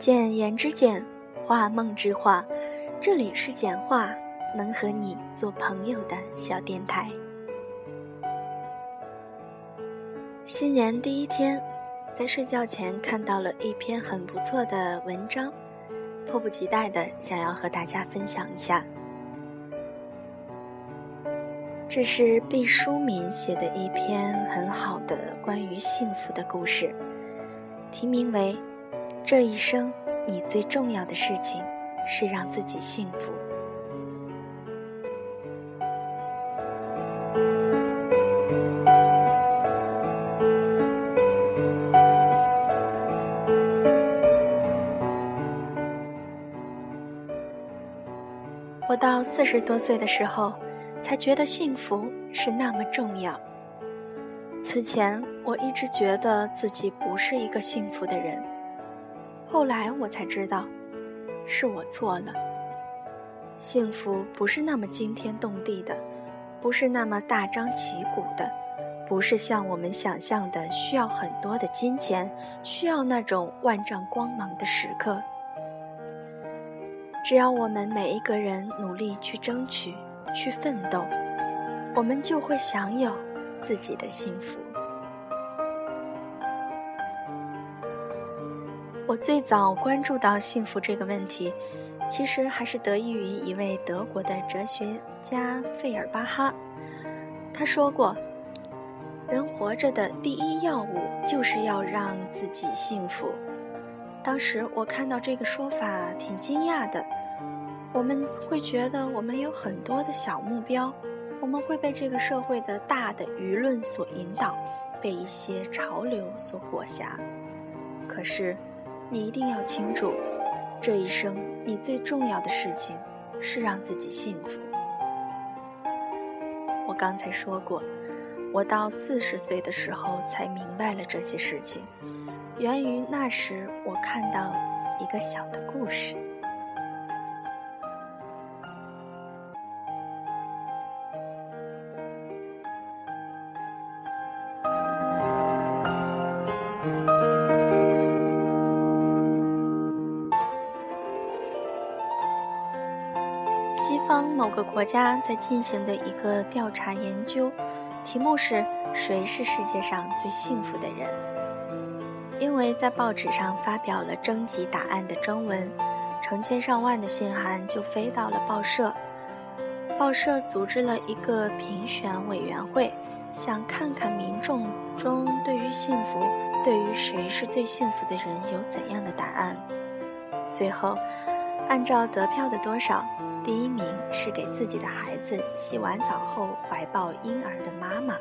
简言之简，画梦之画。这里是简画，能和你做朋友的小电台。新年第一天，在睡觉前看到了一篇很不错的文章，迫不及待的想要和大家分享一下。这是毕淑敏写的一篇很好的关于幸福的故事，题名为《这一生你最重要的事情是让自己幸福》。我到四十多岁的时候，才觉得幸福是那么重要。此前我一直觉得自己不是一个幸福的人，后来我才知道，是我错了。幸福不是那么惊天动地的，不是那么大张旗鼓的，不是像我们想象的需要很多的金钱，需要那种万丈光芒的时刻。只要我们每一个人努力去争取、去奋斗，我们就会享有自己的幸福。我最早关注到幸福这个问题，其实还是得益于一位德国的哲学家费尔巴哈。他说过：“人活着的第一要务就是要让自己幸福。”当时我看到这个说法，挺惊讶的。我们会觉得我们有很多的小目标，我们会被这个社会的大的舆论所引导，被一些潮流所裹挟。可是，你一定要清楚，这一生你最重要的事情是让自己幸福。我刚才说过，我到四十岁的时候才明白了这些事情。源于那时我看到一个小的故事。国家在进行的一个调查研究，题目是“谁是世界上最幸福的人”。因为在报纸上发表了征集答案的征文，成千上万的信函就飞到了报社。报社组织了一个评选委员会，想看看民众中对于幸福、对于谁是最幸福的人有怎样的答案。最后，按照得票的多少，第一名是给自己的孩子洗完澡后怀抱婴儿的妈妈。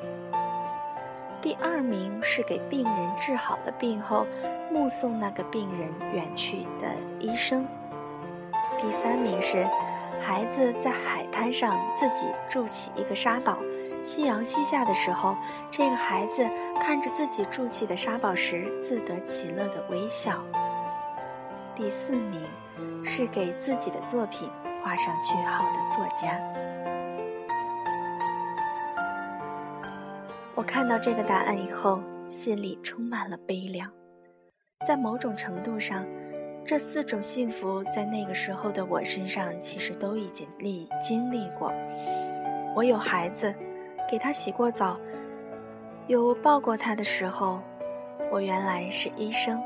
第二名是给病人治好了病后，目送那个病人远去的医生。第三名是孩子在海滩上自己筑起一个沙堡，夕阳西下的时候，这个孩子看着自己筑起的沙堡时自得其乐的微笑。第四名是给自己的作品画上句号的作家。我看到这个答案以后，心里充满了悲凉。在某种程度上，这四种幸福在那个时候的我身上其实都已经历经历过。我有孩子，给他洗过澡，有抱过他的时候；我原来是医生，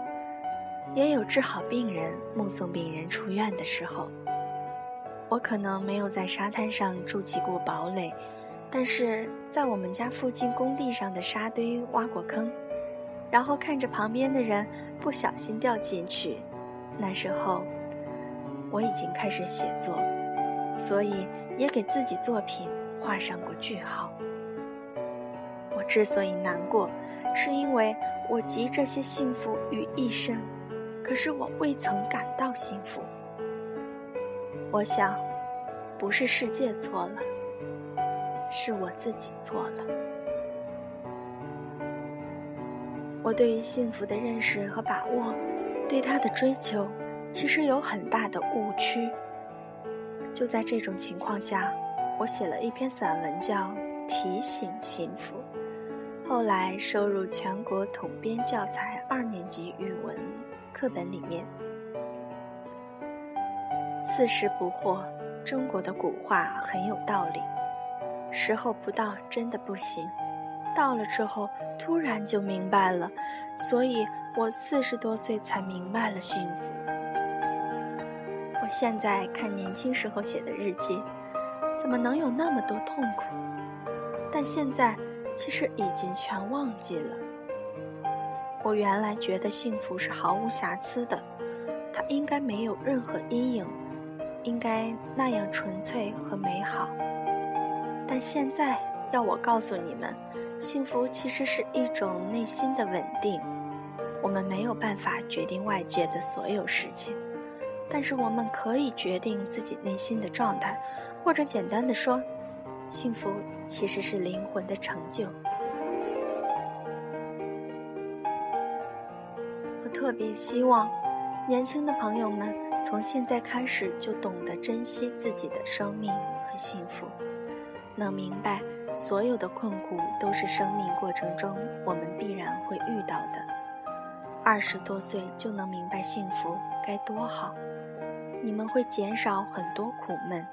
也有治好病人、目送病人出院的时候。我可能没有在沙滩上筑起过堡垒。但是在我们家附近工地上的沙堆挖过坑，然后看着旁边的人不小心掉进去，那时候我已经开始写作，所以也给自己作品画上过句号。我之所以难过，是因为我集这些幸福于一身，可是我未曾感到幸福。我想，不是世界错了。是我自己错了。我对于幸福的认识和把握，对他的追求，其实有很大的误区。就在这种情况下，我写了一篇散文，叫《提醒幸福》，后来收入全国统编教材二年级语文课本里面。四十不惑，中国的古话很有道理。时候不到，真的不行；到了之后，突然就明白了。所以我四十多岁才明白了幸福。我现在看年轻时候写的日记，怎么能有那么多痛苦？但现在其实已经全忘记了。我原来觉得幸福是毫无瑕疵的，它应该没有任何阴影，应该那样纯粹和美好。但现在要我告诉你们，幸福其实是一种内心的稳定。我们没有办法决定外界的所有事情，但是我们可以决定自己内心的状态，或者简单的说，幸福其实是灵魂的成就。我特别希望年轻的朋友们从现在开始就懂得珍惜自己的生命和幸福。能明白，所有的困苦都是生命过程中我们必然会遇到的。二十多岁就能明白幸福该多好，你们会减少很多苦闷。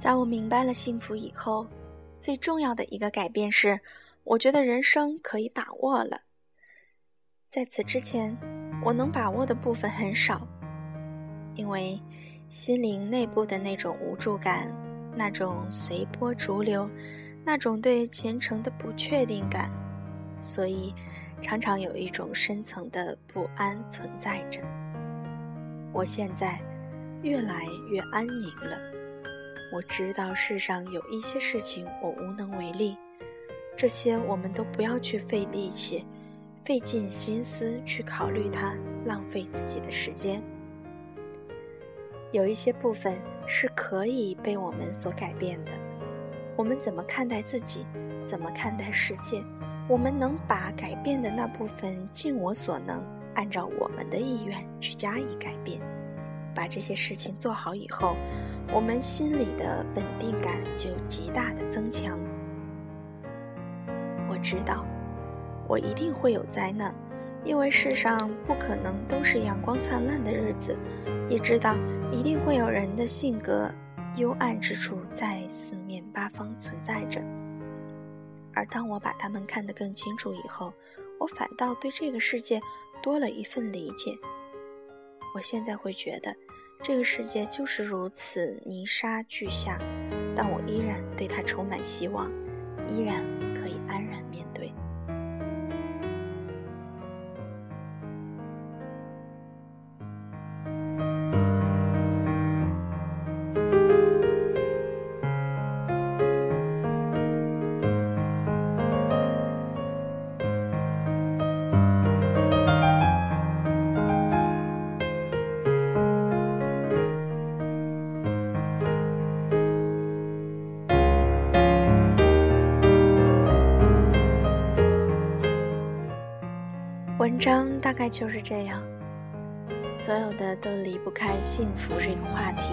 在我明白了幸福以后，最重要的一个改变是，我觉得人生可以把握了。在此之前，我能把握的部分很少，因为心灵内部的那种无助感，那种随波逐流，那种对前程的不确定感，所以常常有一种深层的不安存在着。我现在越来越安宁了。我知道世上有一些事情我无能为力，这些我们都不要去费力气、费尽心思去考虑它，浪费自己的时间。有一些部分是可以被我们所改变的，我们怎么看待自己，怎么看待世界，我们能把改变的那部分尽我所能，按照我们的意愿去加以改变。把这些事情做好以后，我们心里的稳定感就极大的增强。我知道，我一定会有灾难，因为世上不可能都是阳光灿烂的日子。也知道，一定会有人的性格幽暗之处在四面八方存在着。而当我把他们看得更清楚以后，我反倒对这个世界多了一份理解。我现在会觉得。这个世界就是如此泥沙俱下，但我依然对它充满希望，依然可以安然面文章大概就是这样，所有的都离不开幸福这个话题。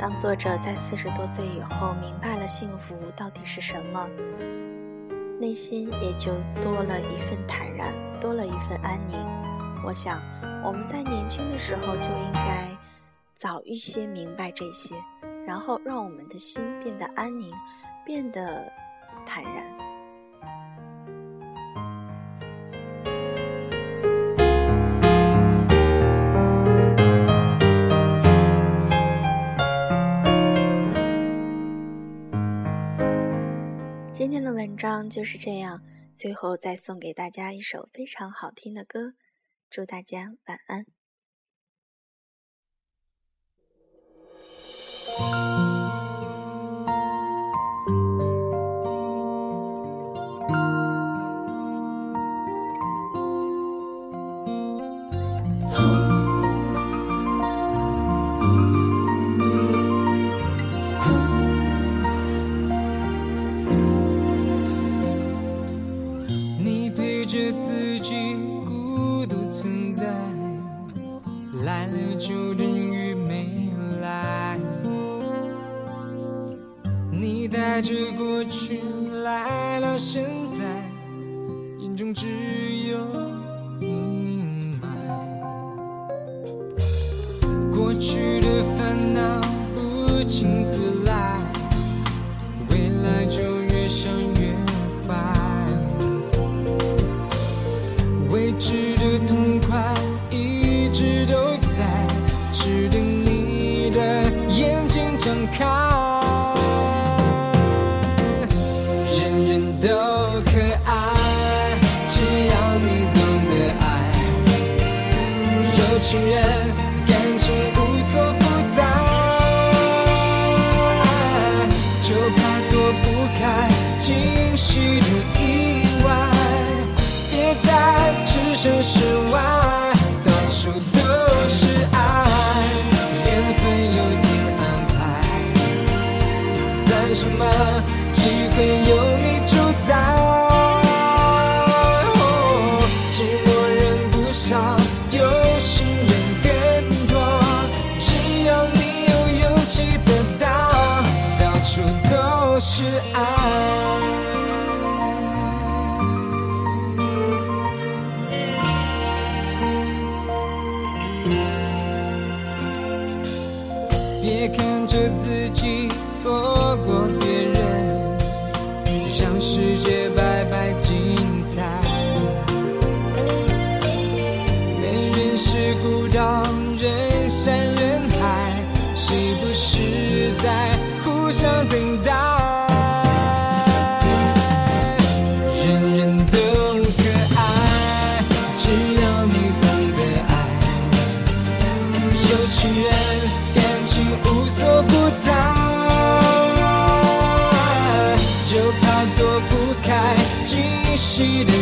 当作者在四十多岁以后明白了幸福到底是什么，内心也就多了一份坦然，多了一份安宁。我想，我们在年轻的时候就应该早一些明白这些，然后让我们的心变得安宁，变得坦然。今天的文章就是这样，最后再送给大家一首非常好听的歌，祝大家晚安。来了就等于没来。你带着过去来到现，张开。人人都可爱，只要你懂得爱。有情人感情无所不在，就怕躲不开惊喜的意外。别再置身事外，机会有你主宰？寂寞人不少，有心人更多，只要你有勇气得到，到处都是爱。别看着自己错喜的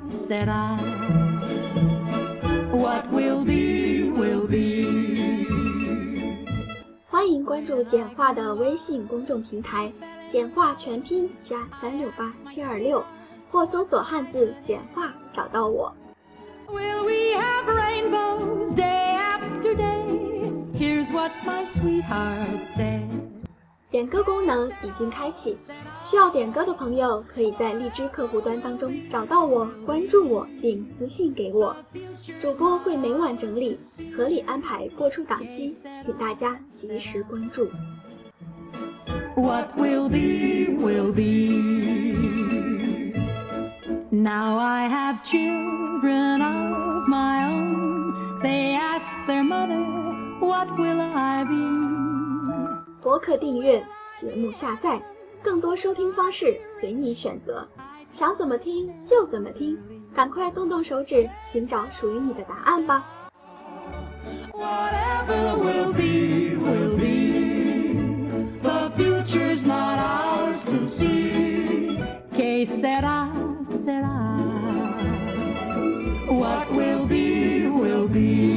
sera, sera. What will be, will be. 欢迎关注简化的微信公众平台，简化全拼加三六八七二六，或搜索汉字简化找到我。Will we have rainbows day after day? Here's what my sweetheart said. 点歌功能已经开启，需要点歌的朋友可以在荔枝客户端当中找到我，关注我并私信给我，主播会每晚整理，合理安排播出档期，请大家及时关注。What will be, will be. Now I have children of my own. They ask their mother, What will I be? 博客订阅，节目下载，更多收听方式随你选择，想怎么听就怎么听。赶快动动手指，寻找属于你的答案吧。What will be, will be.